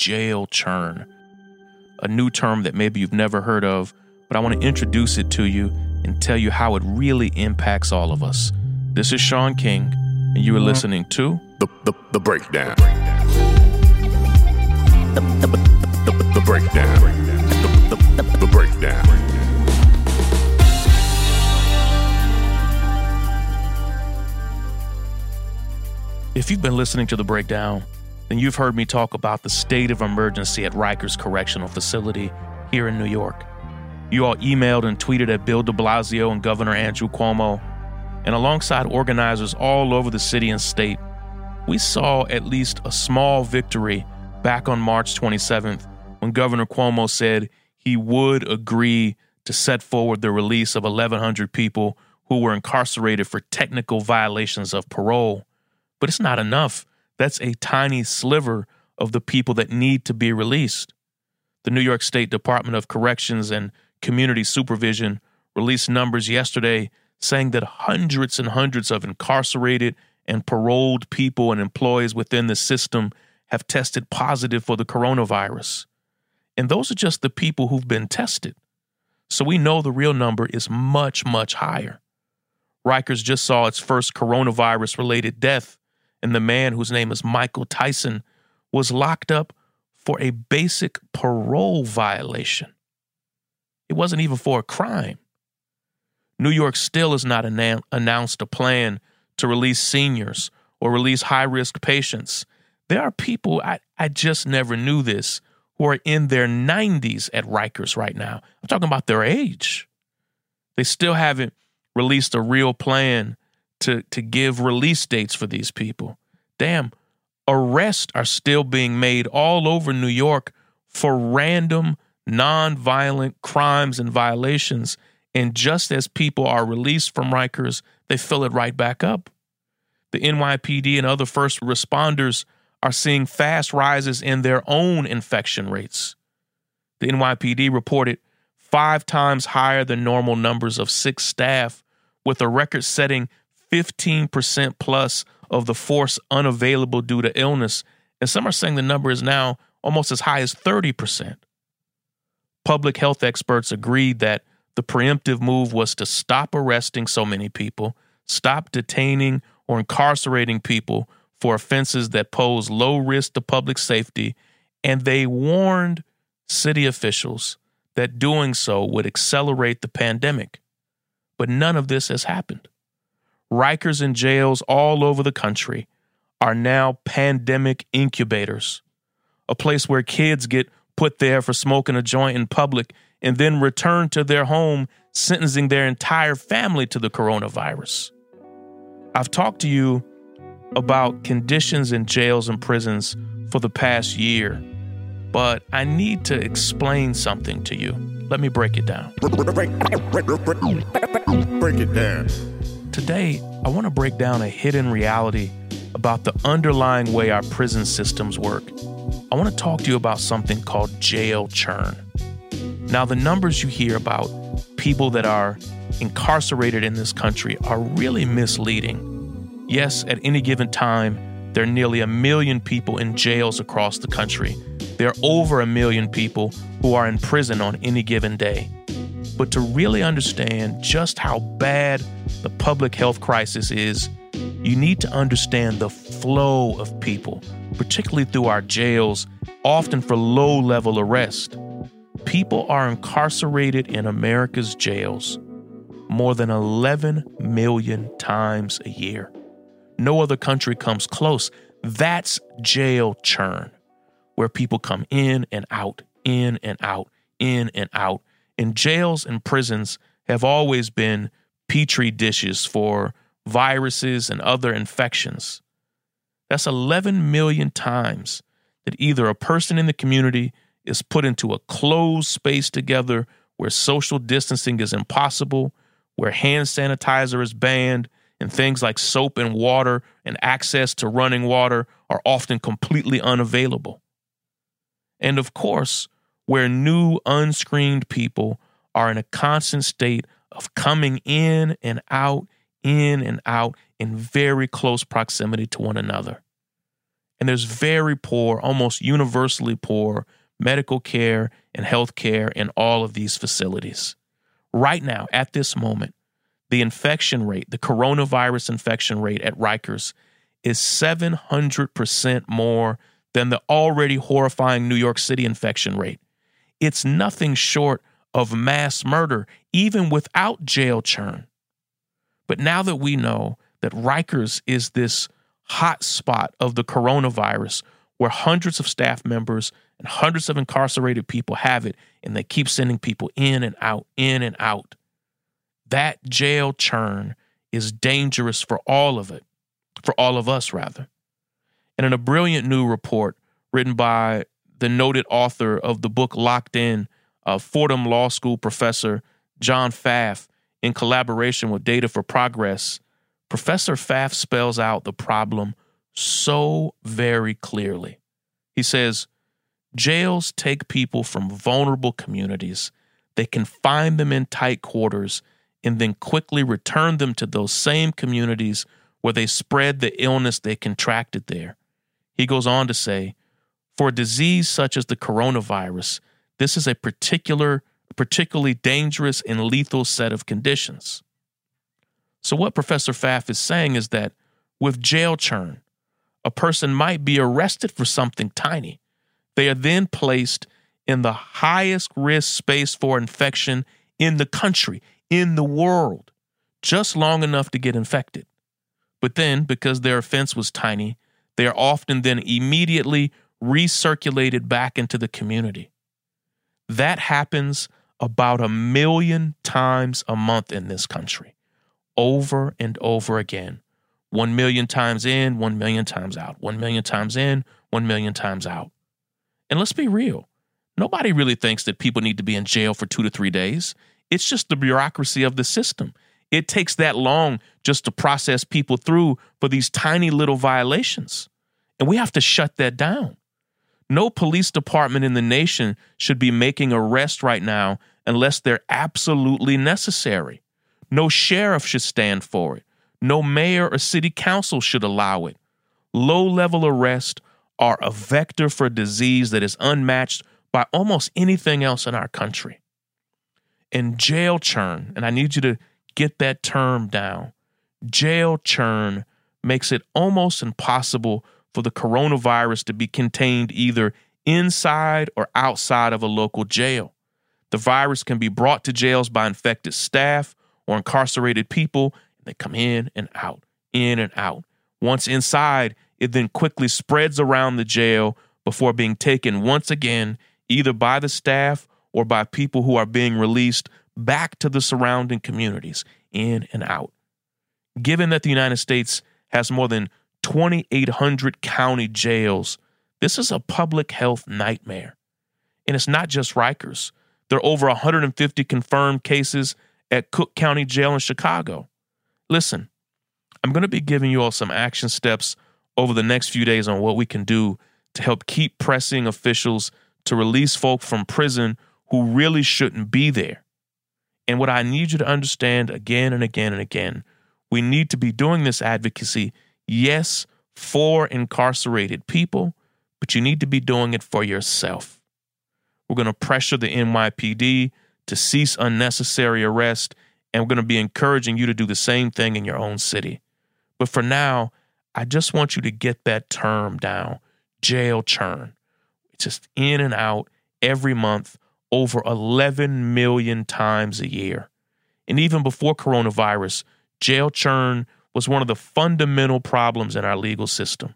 jail churn, a new term that maybe you've never heard of, but I want to introduce it to you and tell you how it really impacts all of us. This is Shaun King, and you are listening to The, the, the breakdown. The, the, the, the breakdown. The, the, the, the breakdown. If you've been listening to the breakdown, then you've heard me talk about the state of emergency at Rikers Correctional Facility here in New York. You all emailed and tweeted at Bill de Blasio and Governor Andrew Cuomo, and alongside organizers all over the city and state, we saw at least a small victory back on March 27th when Governor Cuomo said he would agree to set forward the release of 1,100 people who were incarcerated for technical violations of parole. But it's not enough. That's a tiny sliver of the people that need to be released. The New York State Department of Corrections and Community Supervision released numbers yesterday saying that hundreds and hundreds of incarcerated and paroled people and employees within the system have tested positive for the coronavirus. And those are just the people who've been tested. So we know the real number is much, much higher. Rikers just saw its first coronavirus related death, and the man whose name is Michael Tyson was locked up for a basic parole violation. It wasn't even for a crime. New York still has not annou- announced a plan to release seniors or release high risk patients. There are people, I, I just never knew this, who are in their 90s at Rikers right now. I'm talking about their age. They still haven't released a real plan to, to give release dates for these people. Damn, arrests are still being made all over New York for random, non-violent crimes and violations. And just as people are released from Rikers, they fill it right back up. The NYPD and other first responders are seeing fast rises in their own infection rates. The NYPD reported five times higher than normal numbers of sick staff, with a record setting 15% plus of the force unavailable due to illness. And some are saying the number is now almost as high as 30%. Public health experts agreed that the preemptive move was to stop arresting so many people, stop detaining or incarcerating people for offenses that pose low risk to public safety, and they warned city officials that doing so would accelerate the pandemic. But none of this has happened. Rikers and jails all over the country are now pandemic incubators, a place where kids get put there for smoking a joint in public and then return to their home, sentencing their entire family to the coronavirus. I've talked to you about conditions in jails and prisons for the past year, but I need to explain something to you. Let me break it down. Break it down. Today, I want to break down a hidden reality about the underlying way our prison systems work. I want to talk to you about something called jail churn. Now, the numbers you hear about people that are incarcerated in this country are really misleading. Yes, at any given time, there are nearly a million people in jails across the country. There are over a million people who are in prison on any given day. But to really understand just how bad the public health crisis is, you need to understand the flow of people, particularly through our jails, often for low level arrest. People are incarcerated in America's jails more than 11 million times a year. No other country comes close. That's jail churn, where people come in and out, in and out, in and out. And jails and prisons have always been petri dishes for viruses and other infections. That's 11 million times that either a person in the community is put into a closed space together where social distancing is impossible, where hand sanitizer is banned, and things like soap and water and access to running water are often completely unavailable. And of course, where new unscreened people are in a constant state of coming in and out, in and out in very close proximity to one another. And there's very poor, almost universally poor medical care and health care in all of these facilities. Right now, at this moment, the infection rate, the coronavirus infection rate at Rikers is 700% more than the already horrifying New York City infection rate. It's nothing short of mass murder, even without jail churn. But now that we know that Rikers is this hot spot of the coronavirus where hundreds of staff members and hundreds of incarcerated people have it, and they keep sending people in and out, in and out. That jail churn is dangerous for all of it, for all of us, rather. And in a brilliant new report written by the noted author of the book Locked In, uh, Fordham Law School professor John Pfaff, in collaboration with Data for Progress, Professor Pfaff spells out the problem so very clearly. He says, Jails take people from vulnerable communities, they confine them in tight quarters, and then quickly return them to those same communities where they spread the illness they contracted there. He goes on to say, for a disease such as the coronavirus, this is a particular, particularly dangerous and lethal set of conditions. So, what Professor Pfaff is saying is that with jail churn, a person might be arrested for something tiny. They are then placed in the highest risk space for infection in the country, in the world, just long enough to get infected. But then, because their offense was tiny, they are often then immediately recirculated back into the community. That happens about a million times a month in this country, over and over again. One million times in, one million times out, one million times in, one million times out. And let's be real nobody really thinks that people need to be in jail for two to three days. It's just the bureaucracy of the system. It takes that long just to process people through for these tiny little violations. And we have to shut that down. No police department in the nation should be making arrests right now unless they're absolutely necessary. No sheriff should stand for it. No mayor or city council should allow it. Low level arrest are a vector for disease that is unmatched by almost anything else in our country. And jail churn, and I need you to get that term down jail churn makes it almost impossible for the coronavirus to be contained either inside or outside of a local jail. The virus can be brought to jails by infected staff or incarcerated people, they come in and out, in and out. Once inside, it then quickly spreads around the jail before being taken once again, either by the staff or by people who are being released back to the surrounding communities, in and out. Given that the United States has more than 2,800 county jails, this is a public health nightmare. And it's not just Rikers. There are over 150 confirmed cases at Cook County Jail in Chicago. Listen, I'm going to be giving you all some action steps over the next few days on what we can do to help keep pressing officials to release folk from prison who really shouldn't be there. And what I need you to understand again and again and again, we need to be doing this advocacy, yes, for incarcerated people, but you need to be doing it for yourself. We're going to pressure the NYPD to cease unnecessary arrest, and we're going to be encouraging you to do the same thing in your own city. But for now, I just want you to get that term down jail churn. It's just in and out every month, over 11 million times a year. And even before coronavirus, jail churn was one of the fundamental problems in our legal system.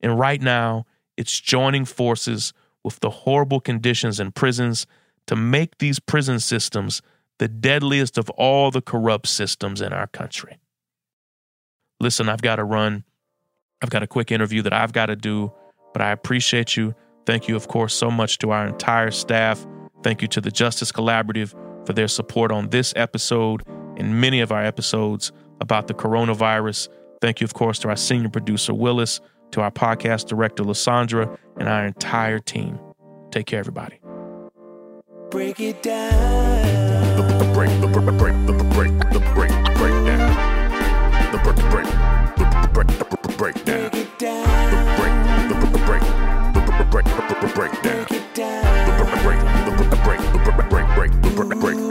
And right now, it's joining forces with the horrible conditions in prisons to make these prison systems the deadliest of all the corrupt systems in our country. Listen, I've got to run. I've got a quick interview that I've got to do, but I appreciate you. Thank you, of course, so much to our entire staff. Thank you to the Justice Collaborative for their support on this episode and many of our episodes about the coronavirus. Thank you, of course, to our senior producer, Willis, to our podcast director, Lissandra, and our entire team. Take care, everybody. Break it down. The break, the break, the break, the break, the break, Break. The break, the break, the break, the. Break it down. The break, the break, the break, the breakdown. Break it down. The break, the break, the break, Break. break, Break. break, the break.